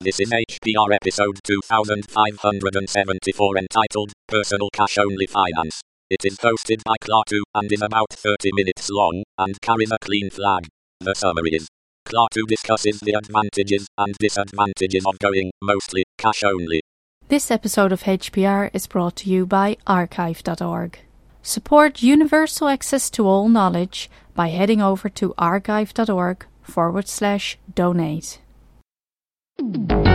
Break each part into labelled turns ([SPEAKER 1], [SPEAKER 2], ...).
[SPEAKER 1] This is HPR episode 2574 entitled Personal Cash Only Finance. It is hosted by Klaatu and is about 30 minutes long and carries a clean flag. The summary is Klaatu discusses the advantages and disadvantages of going mostly cash only.
[SPEAKER 2] This episode of HPR is brought to you by archive.org. Support universal access to all knowledge by heading over to archive.org forward slash donate. Mm-hmm.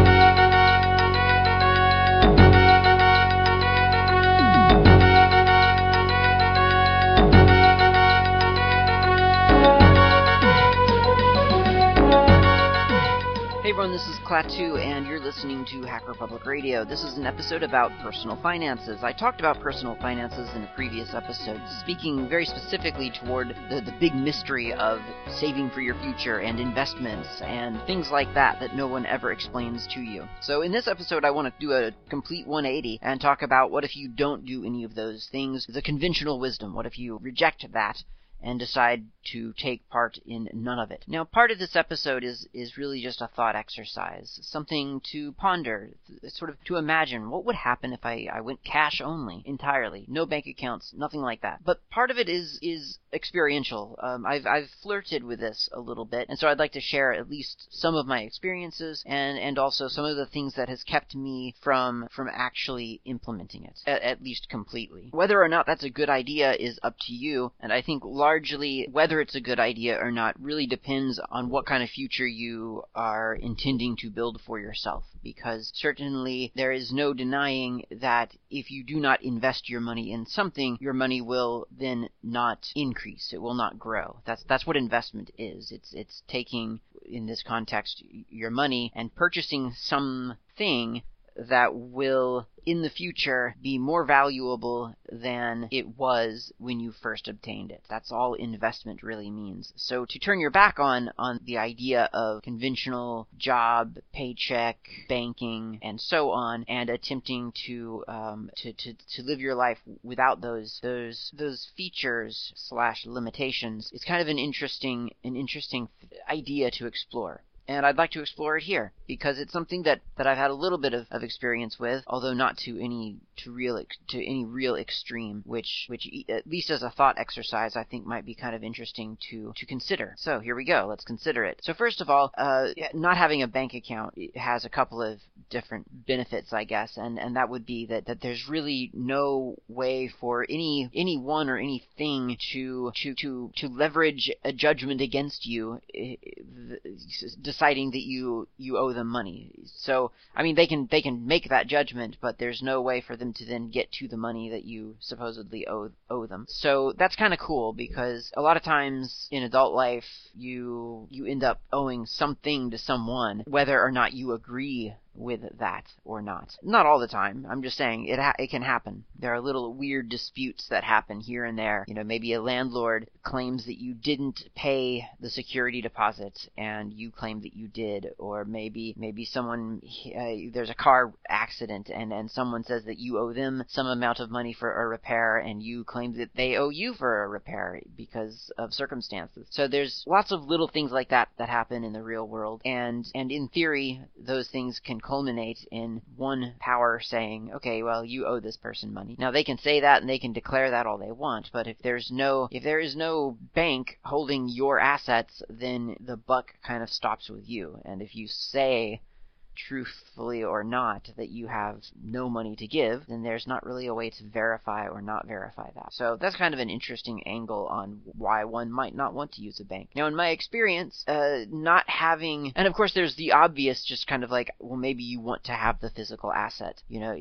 [SPEAKER 3] Hey everyone, this is Klaatu, and you're listening to Hacker Public Radio. This is an episode about personal finances. I talked about personal finances in a previous episode, speaking very specifically toward the, the big mystery of saving for your future and investments and things like that that no one ever explains to you. So in this episode, I want to do a complete 180 and talk about what if you don't do any of those things, the conventional wisdom. What if you reject that? and decide to take part in none of it. Now, part of this episode is is really just a thought exercise, something to ponder, sort of to imagine what would happen if I, I went cash only entirely, no bank accounts, nothing like that. But part of it is is experiential. Um, I've I've flirted with this a little bit, and so I'd like to share at least some of my experiences and and also some of the things that has kept me from from actually implementing it at, at least completely. Whether or not that's a good idea is up to you, and I think largely largely whether it's a good idea or not really depends on what kind of future you are intending to build for yourself. Because certainly there is no denying that if you do not invest your money in something, your money will then not increase. It will not grow. That's that's what investment is. It's it's taking in this context your money and purchasing something that will in the future be more valuable than it was when you first obtained it. That's all investment really means. So to turn your back on on the idea of conventional job, paycheck, banking, and so on, and attempting to um, to, to to live your life without those those those features slash limitations, it's kind of an interesting an interesting idea to explore and I'd like to explore it here because it's something that, that I've had a little bit of, of experience with, although not to any to real to any real extreme, which which at least as a thought exercise I think might be kind of interesting to to consider. So here we go. Let's consider it. So first of all, uh, not having a bank account has a couple of different benefits, I guess, and and that would be that that there's really no way for any anyone or anything to to to to leverage a judgment against you deciding that you you owe them money. So I mean they can they can make that judgment, but there's no way for them to then get to the money that you supposedly owe owe them. So that's kind of cool because a lot of times in adult life you you end up owing something to someone whether or not you agree with that or not. Not all the time. I'm just saying it ha- it can happen. There are little weird disputes that happen here and there. You know, maybe a landlord claims that you didn't pay the security deposit and you claim that you did, or maybe maybe someone uh, there's a car accident and and someone says that you owe them some amount of money for a repair and you claim that they owe you for a repair because of circumstances. So there's lots of little things like that that happen in the real world and and in theory those things can culminate in one power saying, okay, well, you owe this person money. Now they can say that and they can declare that all they want, but if there's no, if there is no bank holding your assets, then the buck kind of stops with you. And if you say, truthfully or not, that you have no money to give, then there's not really a way to verify or not verify that. So that's kind of an interesting angle on why one might not want to use a bank. Now, in my experience, uh, not having, and of course, there's the obvious, just kind of like, well, maybe you want to have the physical asset, you know,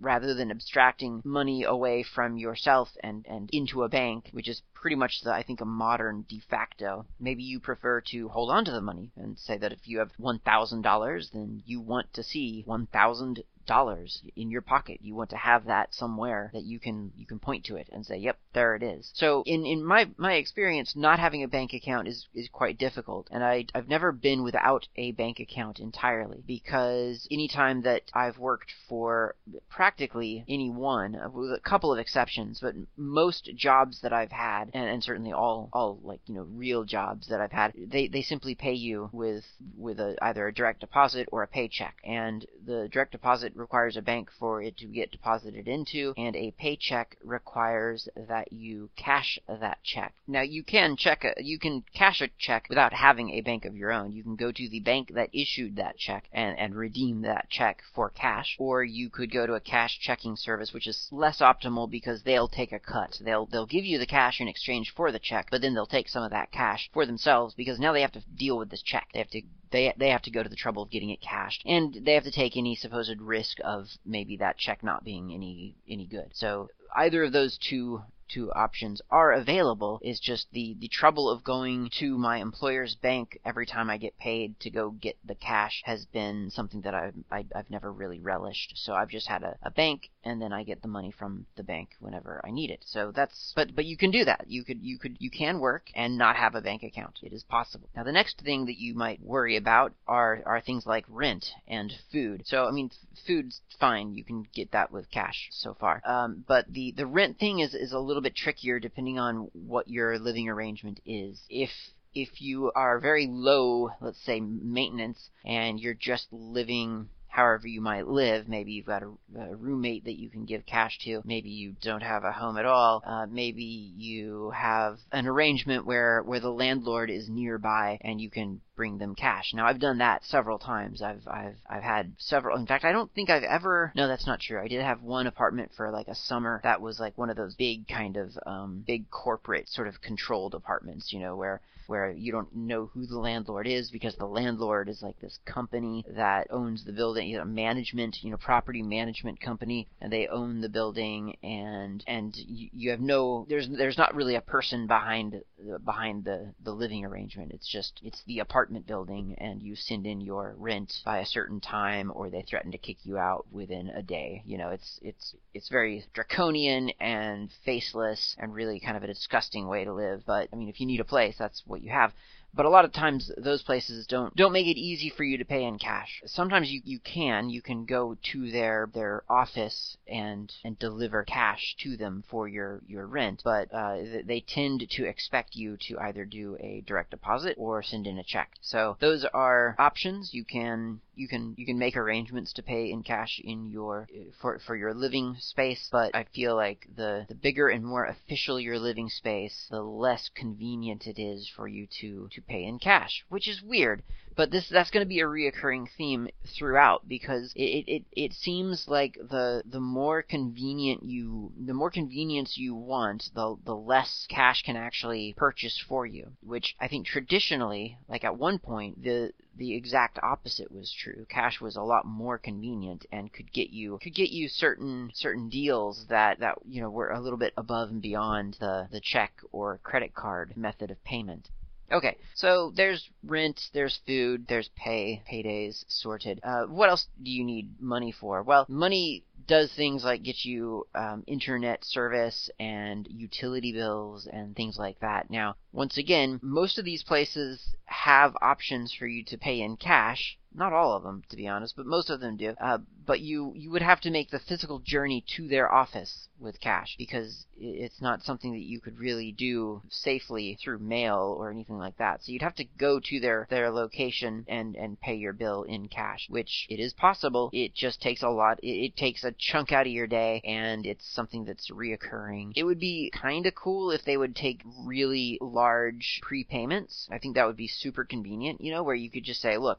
[SPEAKER 3] rather than abstracting money away from yourself and and into a bank, which is pretty much the I think a modern de facto. Maybe you prefer to hold on to the money and say that if you have one thousand dollars, then you want to see one thousand dollars in your pocket. You want to have that somewhere that you can you can point to it and say, "Yep, there it is." So in in my my experience, not having a bank account is is quite difficult, and I I've never been without a bank account entirely because anytime that I've worked for practically anyone, with a couple of exceptions, but most jobs that I've had, and, and certainly all all like you know real jobs that I've had, they they simply pay you with with a, either a direct deposit or a paycheck, and the direct deposit requires a bank for it to get deposited into, and a paycheck requires that you cash that check. Now you can check a, you can cash a check without having a bank of your own. You can go to the bank that issued that check and, and redeem that check for cash, or you could go to a cash checking service, which is less optimal because they'll take a cut. They'll they'll give you the cash in exchange for the check, but then they'll take some of that cash for themselves because now they have to deal with this check. They have to they they have to go to the trouble of getting it cashed, and they have to take any supposed risk of maybe that check not being any any good. So either of those two two options are available is just the the trouble of going to my employer's bank every time I get paid to go get the cash has been something that I've I, have i have never really relished. So I've just had a, a bank and then I get the money from the bank whenever I need it. So that's but but you can do that. You could you could you can work and not have a bank account. It is possible. Now the next thing that you might worry about are are things like rent and food. So I mean food's fine. You can get that with cash so far. Um, but the the rent thing is is a little bit trickier depending on what your living arrangement is. If if you are very low, let's say maintenance, and you're just living however you might live. Maybe you've got a, a, roommate that you can give cash to. Maybe you don't have a home at all. Uh, maybe you have an arrangement where where the landlord is nearby and you can bring them cash. Now I've done that several times. I've I've I've had several. In fact, I don't think I've ever. No, that's not true. I did have one apartment for like a summer that was like one of those big kind of um, big corporate sort of controlled apartments. You know where where you don't know who the landlord is because the landlord is like this company that owns the building, you know, management, you know, property management company, and they own the building, and and you, you have no, there's there's not really a person behind behind the the living arrangement. It's just it's the apartment building, and you send in your rent by a certain time, or they threaten to kick you out within a day. You know, it's it's it's very draconian and faceless, and really kind of a disgusting way to live. But I mean, if you need a place, that's what what you have. But a lot of times those places don't don't make it easy for you to pay in cash. Sometimes you, you can you can go to their their office and and deliver cash to them for your your rent, but uh, they tend to expect you to either do a direct deposit or send in a check. So those are options. You can you can you can make arrangements to pay in cash in your for for your living space, but I feel like the the bigger and more official your living space, the less convenient it is for you to to pay in cash, which is weird. But this that's going to be a reoccurring theme throughout because it, it it seems like the the more convenient you the more convenience you want, the the less cash can actually purchase for you. Which I think traditionally, like at one point, the the exact opposite was true. Cash was a lot more convenient and could get you could get you certain certain deals that that you know were a little bit above and beyond the the check or credit card method of payment. Okay, so there's rent, there's food, there's pay, paydays sorted. Uh, what else do you need money for? Well, money does things like get you um, internet service and utility bills and things like that. Now, once again, most of these places have options for you to pay in cash, not all of them, to be honest, but most of them do. Uh, but you you would have to make the physical journey to their office with cash because it's not something that you could really do safely through mail or anything like that. So you'd have to go to their their location and and pay your bill in cash, which it is possible. It just takes a lot. It, it takes a chunk out of your day, and it's something that's reoccurring. It would be kind of cool if they would take really large prepayments. I think that would be super convenient. You know, where you could just say, look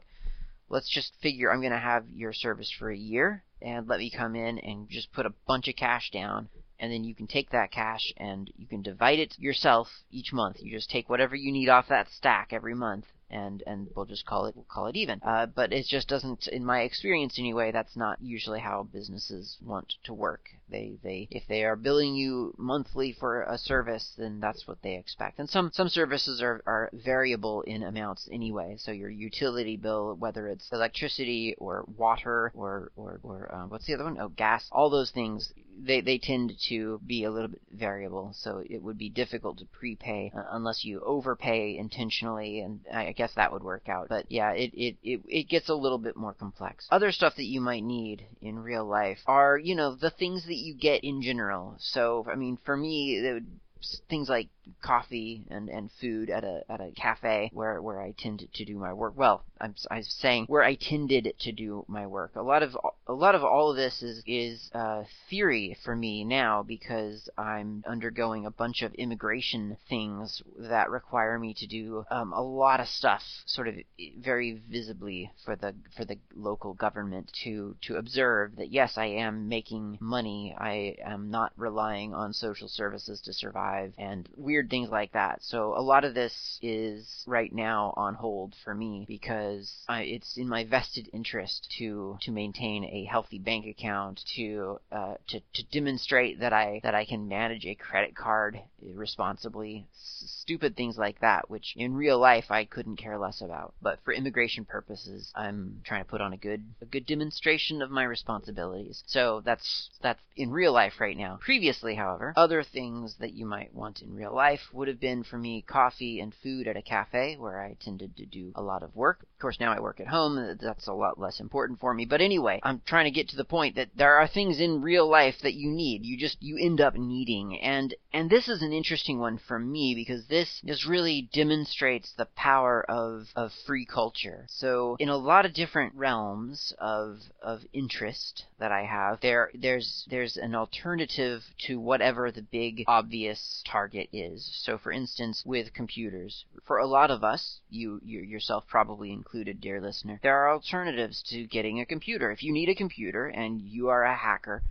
[SPEAKER 3] let's just figure I'm going to have your service for a year and let me come in and just put a bunch of cash down and then you can take that cash and you can divide it yourself each month. You just take whatever you need off that stack every month and and we'll just call it we'll call it even. Uh, but it just doesn't, in my experience anyway, that's not usually how businesses want to work. They they if they are billing you monthly for a service, then that's what they expect. And some some services are are variable in amounts anyway. So your utility bill, whether it's electricity or water or or or uh, what's the other one? Oh, gas. All those things they they tend to be a little bit variable. So it would be difficult to prepay uh, unless you overpay intentionally, and I guess that would work out. But yeah, it, it it it gets a little bit more complex. Other stuff that you might need in real life are you know the things that you get in general. So I mean, for me, it would things like coffee and, and food at a at a cafe where where I tend to do my work. Well, I'm I'm saying where I tended to do my work. A lot of a lot of all of this is is uh, theory for me now because I'm undergoing a bunch of immigration things that require me to do um, a lot of stuff, sort of very visibly for the for the local government to to observe that yes, I am making money. I am not relying on social services to survive and weird weird things like that. So a lot of this is right now on hold for me because I, it's in my vested interest to to maintain a healthy bank account, to uh, to to demonstrate that I that I can manage a credit card responsibly. S- stupid things like that, which in real life I couldn't care less about. But for immigration purposes, I'm trying to put on a good a good demonstration of my responsibilities. So that's that's in real life right now. Previously, however, other things that you might want in real life life would have been for me coffee and food at a cafe where I tended to do a lot of work. Of course, now I work at home. Uh, that's a lot less important for me. But anyway, I'm trying to get to the point that there are things in real life that you need. You just, you end up needing. And, and this is an interesting one for me because this just really demonstrates the power of, of free culture. So in a lot of different realms of, of interest that I have, there, there's, there's an alternative to whatever the big obvious target is is. So, for instance, with computers, for a lot of us, you, you yourself probably included, dear listener, there are alternatives to getting a computer. If you need a computer and you are a hacker,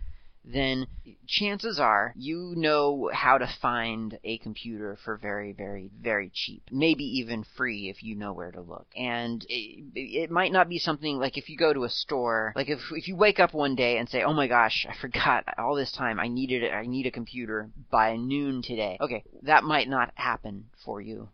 [SPEAKER 3] then chances are you know how to find a computer for very, very, very cheap. Maybe even free if you know where to look. And it, it might not be something like if you go to a store, like if, if you wake up one day and say, oh my gosh, I forgot all this time I needed it, I need a computer by noon today. Okay, that might not happen for you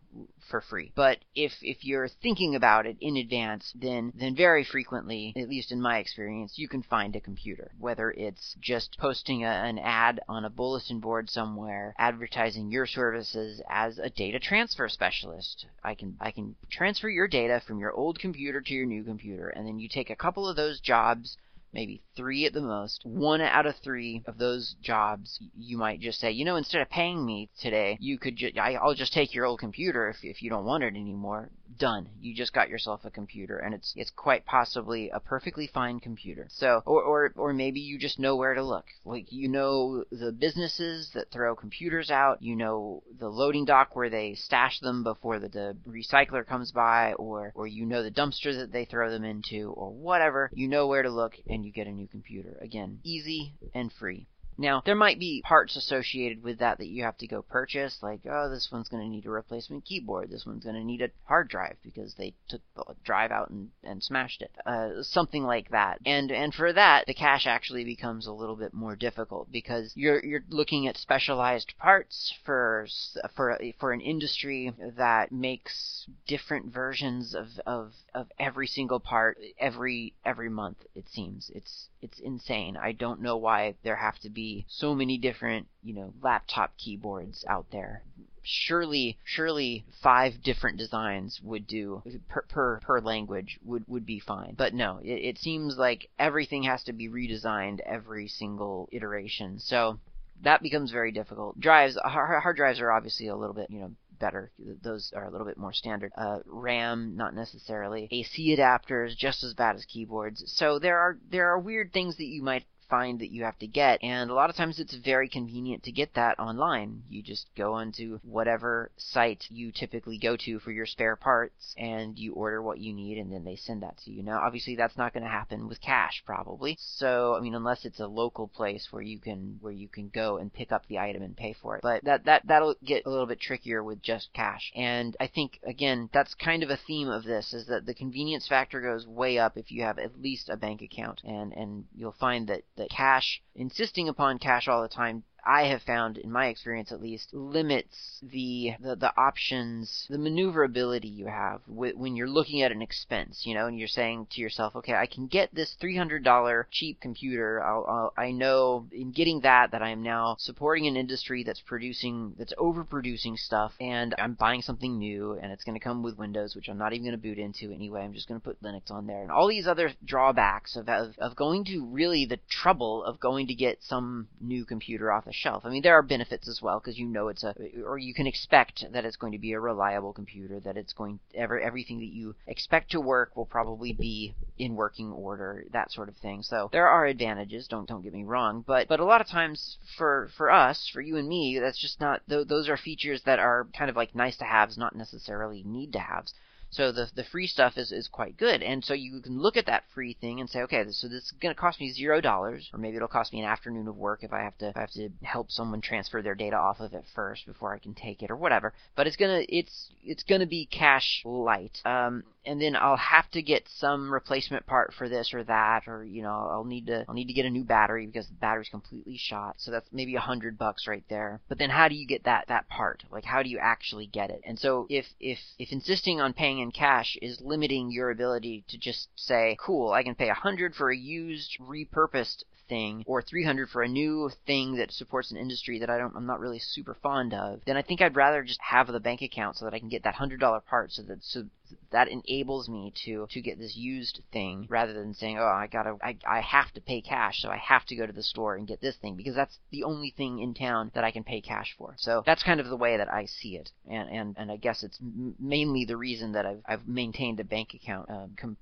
[SPEAKER 3] for free. But if if you're thinking about it in advance, then then very frequently, at least in my experience, you can find a computer. Whether it's just posting a, an ad on a bulletin board somewhere advertising your services as a data transfer specialist. I can I can transfer your data from your old computer to your new computer and then you take a couple of those jobs maybe three at the most. One out of three of those jobs, you might just say, you know, instead of paying me today, you could just, I'll just take your old computer if, if you don't want it anymore done. You just got yourself a computer, and it's it's quite possibly a perfectly fine computer. So, or or or maybe you just know where to look. Like you know the businesses that throw computers out. You know the loading dock where they stash them before the, the recycler comes by, or or you know the dumpster that they throw them into, or whatever. You know where to look, and you get a new computer. Again, easy and free. Now, there might be parts associated with that that you have to go purchase, like, oh, this one's going to need a replacement keyboard, this one's going to need a hard drive because they took the drive out and, and smashed it, uh, something like that. And and for that, the cash actually becomes a little bit more difficult because you're you're looking at specialized parts for for for an industry that makes different versions of of of every single part every every month. It seems it's it's insane. I don't know why there have to be so many different you know laptop keyboards out there surely surely five different designs would do per per, per language would would be fine but no it, it seems like everything has to be redesigned every single iteration so that becomes very difficult. Drives, hard drives are obviously a little bit, you know, better. Those are a little bit more standard. Uh, RAM, not necessarily. AC adapters, just as bad as keyboards. So there are there are weird things that you might find that you have to get. And a lot of times it's very convenient to get that online. You just go onto whatever site you typically go to for your spare parts and you order what you need and then they send that to you. Now, obviously that's not going to happen with cash probably. So, I mean, unless it's a local place where you can, where you can go and pick up the item and pay for it. But that, that, that'll get a little bit trickier with just cash. And I think, again, that's kind of a theme of this is that the convenience factor goes way up if you have at least a bank account. And, and you'll find that, that cash, insisting upon cash all the time I have found, in my experience at least, limits the the, the options, the maneuverability you have when you're looking at an expense, you know, and you're saying to yourself, okay, I can get this $300 cheap computer. I'll, I'll, I know in getting that that I am now supporting an industry that's producing, that's overproducing stuff, and I'm buying something new, and it's going to come with Windows, which I'm not even going to boot into anyway. I'm just going to put Linux on there, and all these other drawbacks of, of of going to really the trouble of going to get some new computer off the shelf. I mean, there are benefits as well because you know it's a, or you can expect that it's going to be a reliable computer, that it's going ever everything that you expect to work will probably be in working order, that sort of thing. So there are advantages. Don't don't get me wrong, but but a lot of times for for us, for you and me, that's just not. Those are features that are kind of like nice to haves, not necessarily need to haves. So the the free stuff is, is quite good. And so you can look at that free thing and say, okay, so this is going to cost me zero dollars, or maybe it'll cost me an afternoon of work if I have to if I have to help someone transfer their data off of it first before I can take it or whatever. But it's gonna it's it's gonna be cash light. Um, and then I'll have to get some replacement part for this or that, or you know, I'll need to I'll need to get a new battery because the battery's completely shot. So that's maybe a hundred bucks right there. But then how do you get that that part? Like how do you actually get it? And so if if if insisting on paying in cash is limiting your ability to just say, cool, I can pay a hundred for a used repurposed thing or 300 for a new thing that supports an industry that I don't I'm not really super fond of, then I think I'd rather just have the bank account so that I can get that $100 part so that so that enables me to to get this used thing rather than saying, "Oh, I gotta, I, I have to pay cash, so I have to go to the store and get this thing because that's the only thing in town that I can pay cash for." So that's kind of the way that I see it, and and, and I guess it's m- mainly the reason that I've I've maintained a bank account um, com-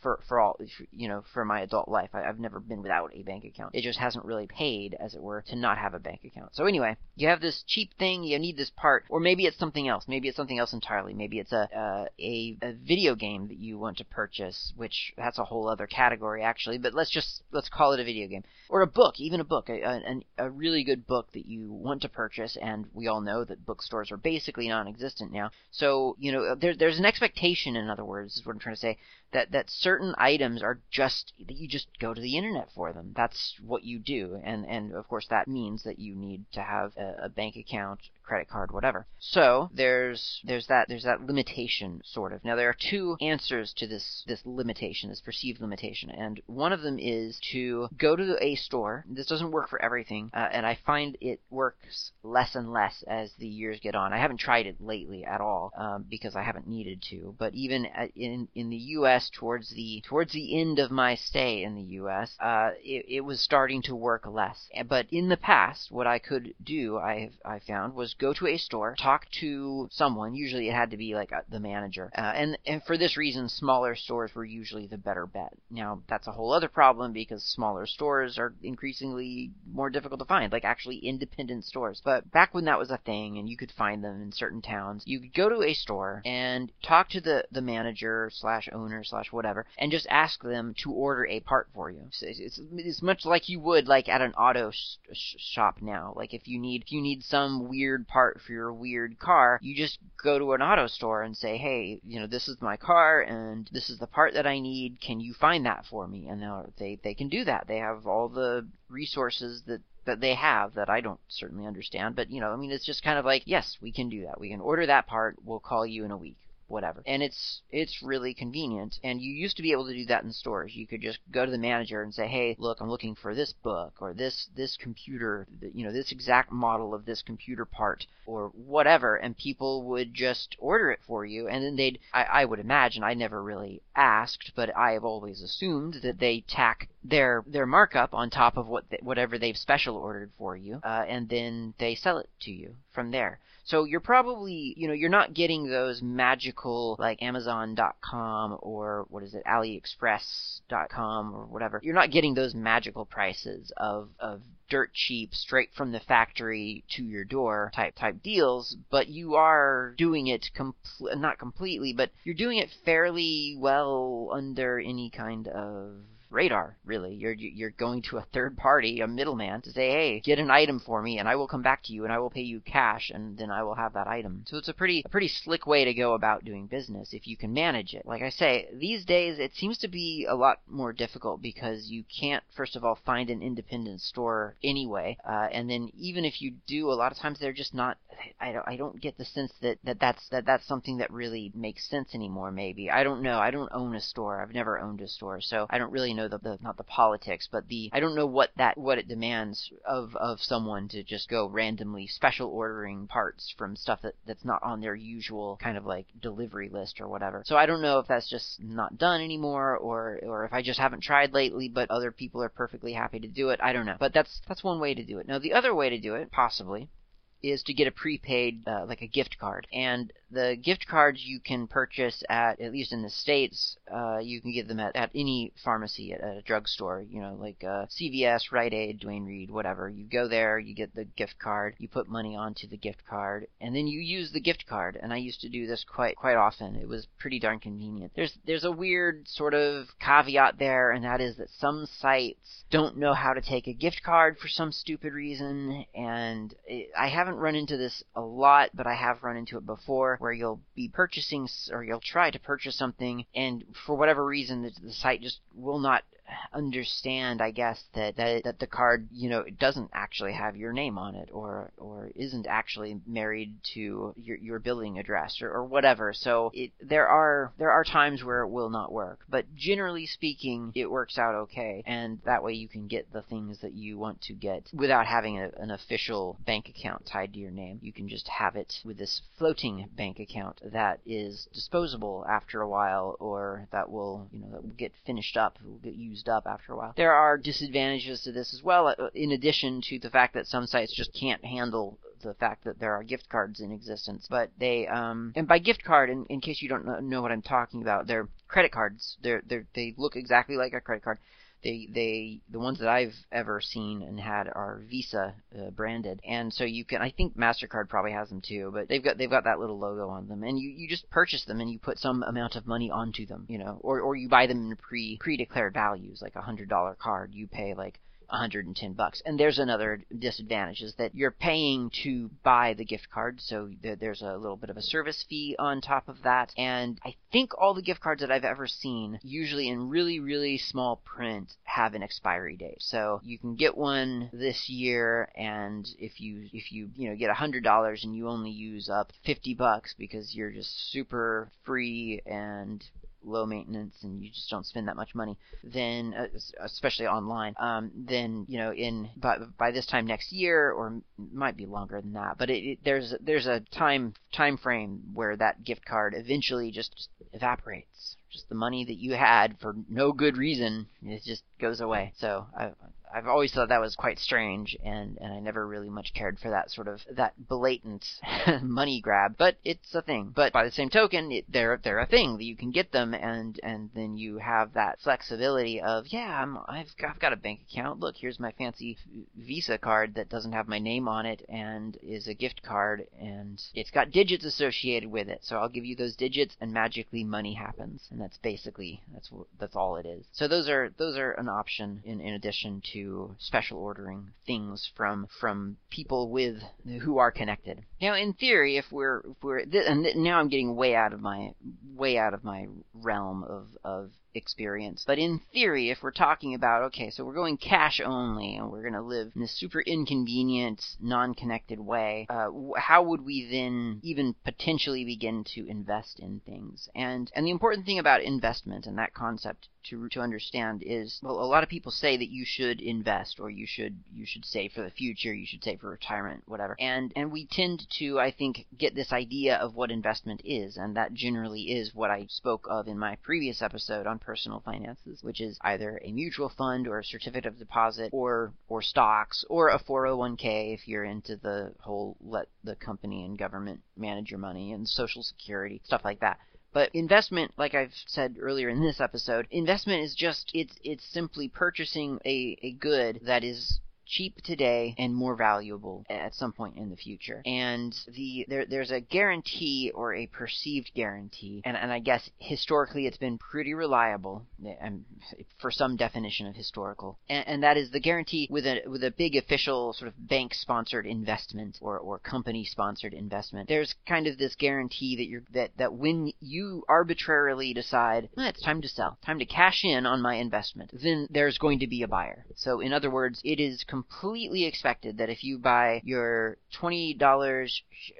[SPEAKER 3] for for all you know for my adult life. I, I've never been without a bank account. It just hasn't really paid, as it were, to not have a bank account. So anyway, you have this cheap thing, you need this part, or maybe it's something else. Maybe it's something else entirely. Maybe it's a uh, a, a video game that you want to purchase, which that's a whole other category actually. But let's just let's call it a video game or a book, even a book, a, a, a really good book that you want to purchase. And we all know that bookstores are basically non-existent now. So you know there, there's an expectation, in other words, is what I'm trying to say, that that certain items are just that you just go to the internet for them. That's what you do, and and of course that means that you need to have a, a bank account, credit card, whatever. So there's there's that there's that limitation sort of. Now there are two answers to this this limitation, this perceived limitation, and one of them is to go to a store. This doesn't work for everything, uh, and I find it works less and less as the years get on. I haven't tried it lately at all um, because I haven't needed to. But even in in the U.S. towards the towards the end of my stay in the U.S., uh, it, it was starting to work less. But in the past, what I could do, I I found, was go to a store, talk to someone. Usually, it had to be like a, the manager, uh, and and for this reason, smaller stores were usually the better bet. Now that's a whole other problem because smaller stores are increasingly more difficult to find, like actually independent stores. But back when that was a thing, and you could find them in certain towns, you could go to a store and talk to the the manager slash owner slash whatever, and just ask them to order a part for you. So it's, it's, it's much like you would like at an auto sh- sh- shop now. Like if you need if you need some weird part for your weird car, you just go to an auto store and say, hey, you know, this is my car and this is the part that I need. Can you find that for me? And they they can do that. They have all the resources that that they have that I don't certainly understand. But you know, I mean, it's just kind of like, yes, we can do that. We can order that part. We'll call you in a week whatever. And it's it's really convenient. And you used to be able to do that in stores. You could just go to the manager and say, "Hey, look, I'm looking for this book or this this computer, you know, this exact model of this computer part or whatever," and people would just order it for you. And then they'd I, I would imagine I never really asked, but I have always assumed that they tack their their markup on top of what whatever they've special ordered for you, uh, and then they sell it to you from there. So you're probably, you know, you're not getting those magical like Amazon.com or what is it, AliExpress.com or whatever. You're not getting those magical prices of of dirt cheap straight from the factory to your door type type deals, but you are doing it com- not completely, but you're doing it fairly well under any kind of radar, really. You're you're going to a third party, a middleman, to say, hey, get an item for me, and I will come back to you, and I will pay you cash, and then I will have that item. So it's a pretty a pretty slick way to go about doing business if you can manage it. Like I say, these days it seems to be a lot more difficult because you can't, first of all, find an independent store anyway, uh, and then even if you do, a lot of times they're just not. I don't, I don't get the sense that, that that's that that's something that really makes sense anymore. Maybe I don't know. I don't own a store. I've never owned a store, so I don't really know know the, the not the politics, but the I don't know what that what it demands of of someone to just go randomly special ordering parts from stuff that that's not on their usual kind of like delivery list or whatever. So I don't know if that's just not done anymore or or if I just haven't tried lately, but other people are perfectly happy to do it. I don't know. But that's that's one way to do it. Now the other way to do it, possibly, is to get a prepaid, uh, like a gift card. And the gift cards you can purchase at, at least in the States, uh, you can get them at, at any pharmacy, at, at a drugstore, you know, like uh, CVS, Rite Aid, Duane Reade, whatever. You go there, you get the gift card, you put money onto the gift card, and then you use the gift card. And I used to do this quite quite often. It was pretty darn convenient. There's there's a weird sort of caveat there, and that is that some sites don't know how to take a gift card for some stupid reason, and it, I haven't run into this a lot, but I have run into it before where you'll be purchasing or you'll try to purchase something and for whatever reason the, the site just will not understand, I guess, that, that that the card, you know, doesn't actually have your name on it, or or isn't actually married to your your billing address, or, or whatever. So it, there are there are times where it will not work, but generally speaking, it works out okay, and that way you can get the things that you want to get without having a, an official bank account tied to your name. You can just have it with this floating bank account that is disposable after a while, or that will you know that will get finished up, will get used used up after a while. There are disadvantages to this as well, uh, in addition to the fact that some sites just can't handle the fact that there are gift cards in existence. But they, um, and by gift card, in, in case you don't know what I'm talking about, they're credit cards. They're, they're, they look exactly like a credit card. They they the ones that I've ever seen and had are Visa uh, branded, and so you can I think Mastercard probably has them too, but they've got they've got that little logo on them, and you you just purchase them and you put some amount of money onto them, you know, or or you buy them in pre pre declared values like a hundred dollar card, you pay like 110 bucks. And there's another disadvantage is that you're paying to buy the gift card, so there's a little bit of a service fee on top of that. And I think all the gift cards that I've ever seen, usually in really really small print, have an expiry date. So you can get one this year, and if you if you you know get a hundred dollars and you only use up 50 bucks because you're just super free and low maintenance and you just don't spend that much money, then uh, especially online, um, then you know in by, by this time next year or might be longer than that, but it, it, there's there's a time time frame where that gift card eventually just evaporates. Just the money that you had for no good reason, it just goes away. So I, I've always thought that was quite strange, and and I never really much cared for that sort of that blatant money grab. But it's a thing. But by the same token, it, they're they're a thing that you can get them, and and then you have that flexibility of yeah, I'm I've got, I've got a bank account. Look, here's my fancy Visa card that doesn't have my name on it and is a gift card, and it's got digits associated with it. So I'll give you those digits, and magically money happens, and that's basically that's that's all it is. So those are those are an option in in addition to special ordering things from from people with who are connected. Now, in theory, if we're if we're and now I'm getting way out of my way out of my realm of of experience. But in theory, if we're talking about, okay, so we're going cash only and we're going to live in a super inconvenient, non connected way, uh, how would we then even potentially begin to invest in things? And, and the important thing about investment and that concept to, to understand is, well, a lot of people say that you should invest or you should, you should save for the future, you should save for retirement, whatever. And, and we tend to, I think, get this idea of what investment is, and that generally is what I spoke of in my previous episode on personal finances, which is either a mutual fund or a certificate of deposit or or stocks or a 401k if you're into the whole let the company and government manage your money and social security, stuff like that. But investment, like I've said earlier in this episode, investment is just it's it's simply purchasing a, a good that is cheap today and more valuable at some point in the future. And the there, there's a guarantee or a perceived guarantee, and, and I guess historically it's been pretty reliable um, for some definition of historical, and, and that is the guarantee with a with a big official sort of bank sponsored investment or, or company sponsored investment. There's kind of this guarantee that you're that that when you arbitrarily decide eh, it's time to sell, time to cash in on my investment, then there's going to be a buyer. So in other words, it is completely expected that if you buy your $20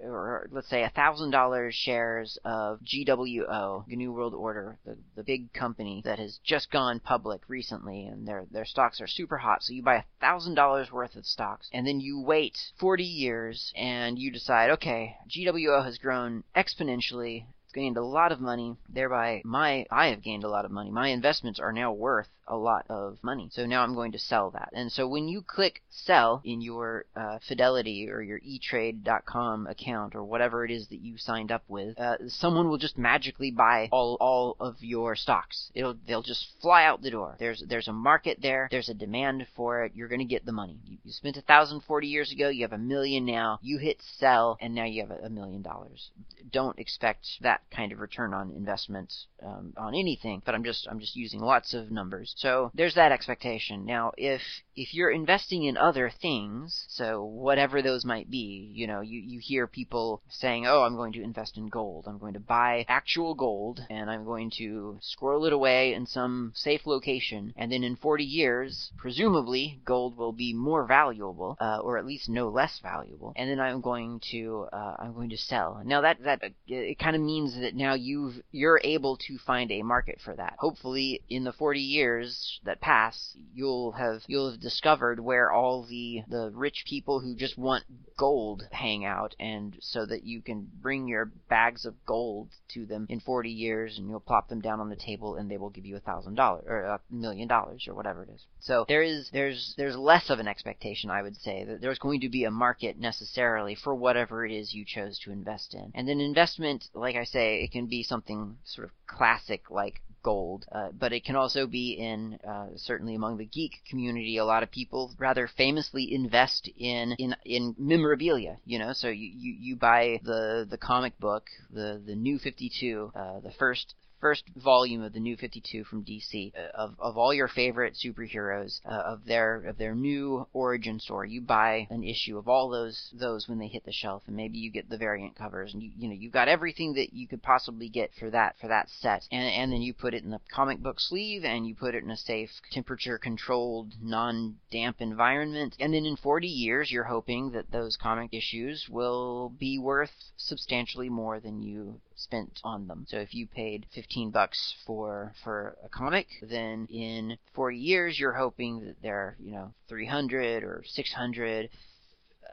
[SPEAKER 3] or let's say a $1,000 shares of GWO, New World Order, the, the big company that has just gone public recently and their, their stocks are super hot. So you buy a $1,000 worth of stocks and then you wait 40 years and you decide, okay, GWO has grown exponentially it's gained a lot of money thereby my i have gained a lot of money my investments are now worth a lot of money. So now I'm going to sell that. And so when you click sell in your uh, Fidelity or your eTrade.com account or whatever it is that you signed up with, uh, someone will just magically buy all all of your stocks. It'll they'll just fly out the door. There's there's a market there. There's a demand for it. You're going to get the money. You, you spent a thousand forty years ago. You have a million now. You hit sell, and now you have a, million dollars. Don't expect that kind of return on investment um, on anything. But I'm just I'm just using lots of numbers. So there's that expectation. Now, if if you're investing in other things, so whatever those might be, you know, you, you hear people saying, oh, I'm going to invest in gold. I'm going to buy actual gold and I'm going to squirrel it away in some safe location. And then in 40 years, presumably, gold will be more valuable, uh, or at least no less valuable. And then I'm going to, uh, I'm going to sell. Now that, that, it kind of means that now you've, you're able to find a market for that. Hopefully in the 40 years, that pass, you'll have you'll have discovered where all the the rich people who just want gold hang out, and so that you can bring your bags of gold to them in 40 years, and you'll plop them down on the table, and they will give you a thousand dollars or a million dollars or whatever it is. So there is there's there's less of an expectation, I would say, that there's going to be a market necessarily for whatever it is you chose to invest in. And then investment, like I say, it can be something sort of classic like gold, uh, but it can also be in uh, certainly among the geek community. A lot of people rather famously invest in in in memorabilia. You know, so you you, you buy the the comic book, the the New Fifty Two, uh, the first first volume of the New 52 from DC uh, of, of all your favorite superheroes uh, of their of their new origin story. You buy an issue of all those those when they hit the shelf, and maybe you get the variant covers, and you you know you've got everything that you could possibly get for that for that set, and and then you put it in the comic book sleeve, and you put it in a safe, temperature controlled, non damp environment, and then in 40 years you're hoping that those comic issues will be worth substantially more than you spent on them. So if you paid 15 bucks for for a comic, then in 40 years you're hoping that they're, you know, 300 or 600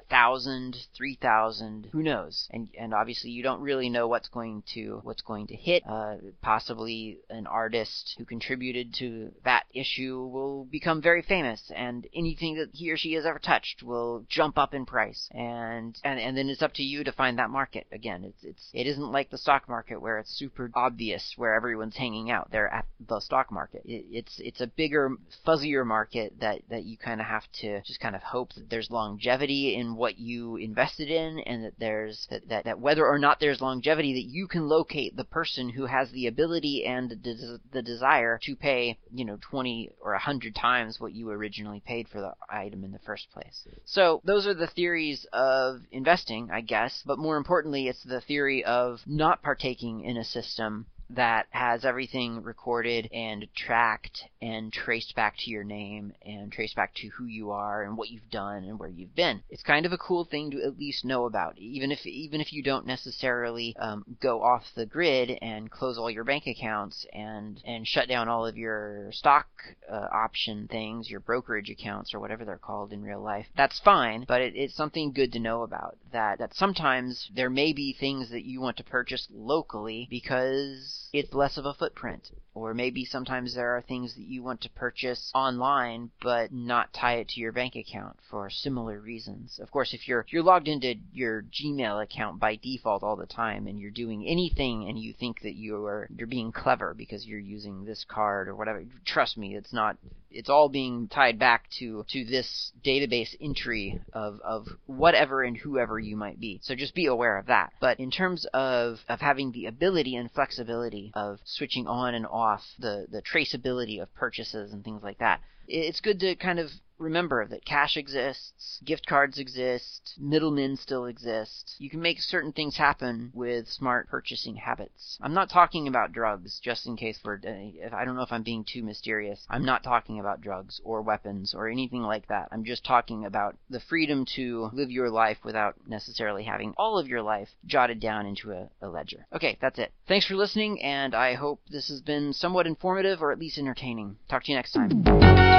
[SPEAKER 3] thousand, three thousand, who knows? And and obviously you don't really know what's going to what's going to hit. Uh, possibly an artist who contributed to that issue will become very famous, and anything that he or she has ever touched will jump up in price. And and and then it's up to you to find that market. Again, it's it's it isn't like the stock market where it's super obvious where everyone's hanging out. They're at the stock market. It, it's it's a bigger, fuzzier market that that you kind of have to just kind of hope that there's longevity in what you invested in and that there's that, that, that whether or not there's longevity that you can locate the person who has the ability and the, the desire to pay you know 20 or 100 times what you originally paid for the item in the first place. So those are the theories of investing i guess but more importantly it's the theory of not partaking in a system that has everything recorded and tracked and traced back to your name and traced back to who you are and what you've done and where you've been. It's kind of a cool thing to at least know about, even if even if you don't necessarily um, go off the grid and close all your bank accounts and and shut down all of your stock uh, option things, your brokerage accounts or whatever they're called in real life. That's fine, but it, it's something good to know about. That that sometimes there may be things that you want to purchase locally because because it's less of a footprint. Or maybe sometimes there are things that you want to purchase online but not tie it to your bank account for similar reasons. Of course, if you're you're logged into your Gmail account by default all the time and you're doing anything and you think that you are you're being clever because you're using this card or whatever, trust me, it's not it's all being tied back to to this database entry of of whatever and whoever you might be. So just be aware of that. But in terms of of having the ability and flexibility of switching on and off the the traceability of purchases and things like that, it's good to kind of remember that cash exists, gift cards exist, middlemen still exist. You can make certain things happen with smart purchasing habits. I'm not talking about drugs, just in case we're. Uh, I don't know if I'm being too mysterious. I'm not talking about drugs or weapons or anything like that. I'm just talking about the freedom to live your life without necessarily having all of your life jotted down into a, a ledger. Okay, that's it. Thanks for listening, and I hope this has been somewhat informative or at least entertaining. Talk to you next time.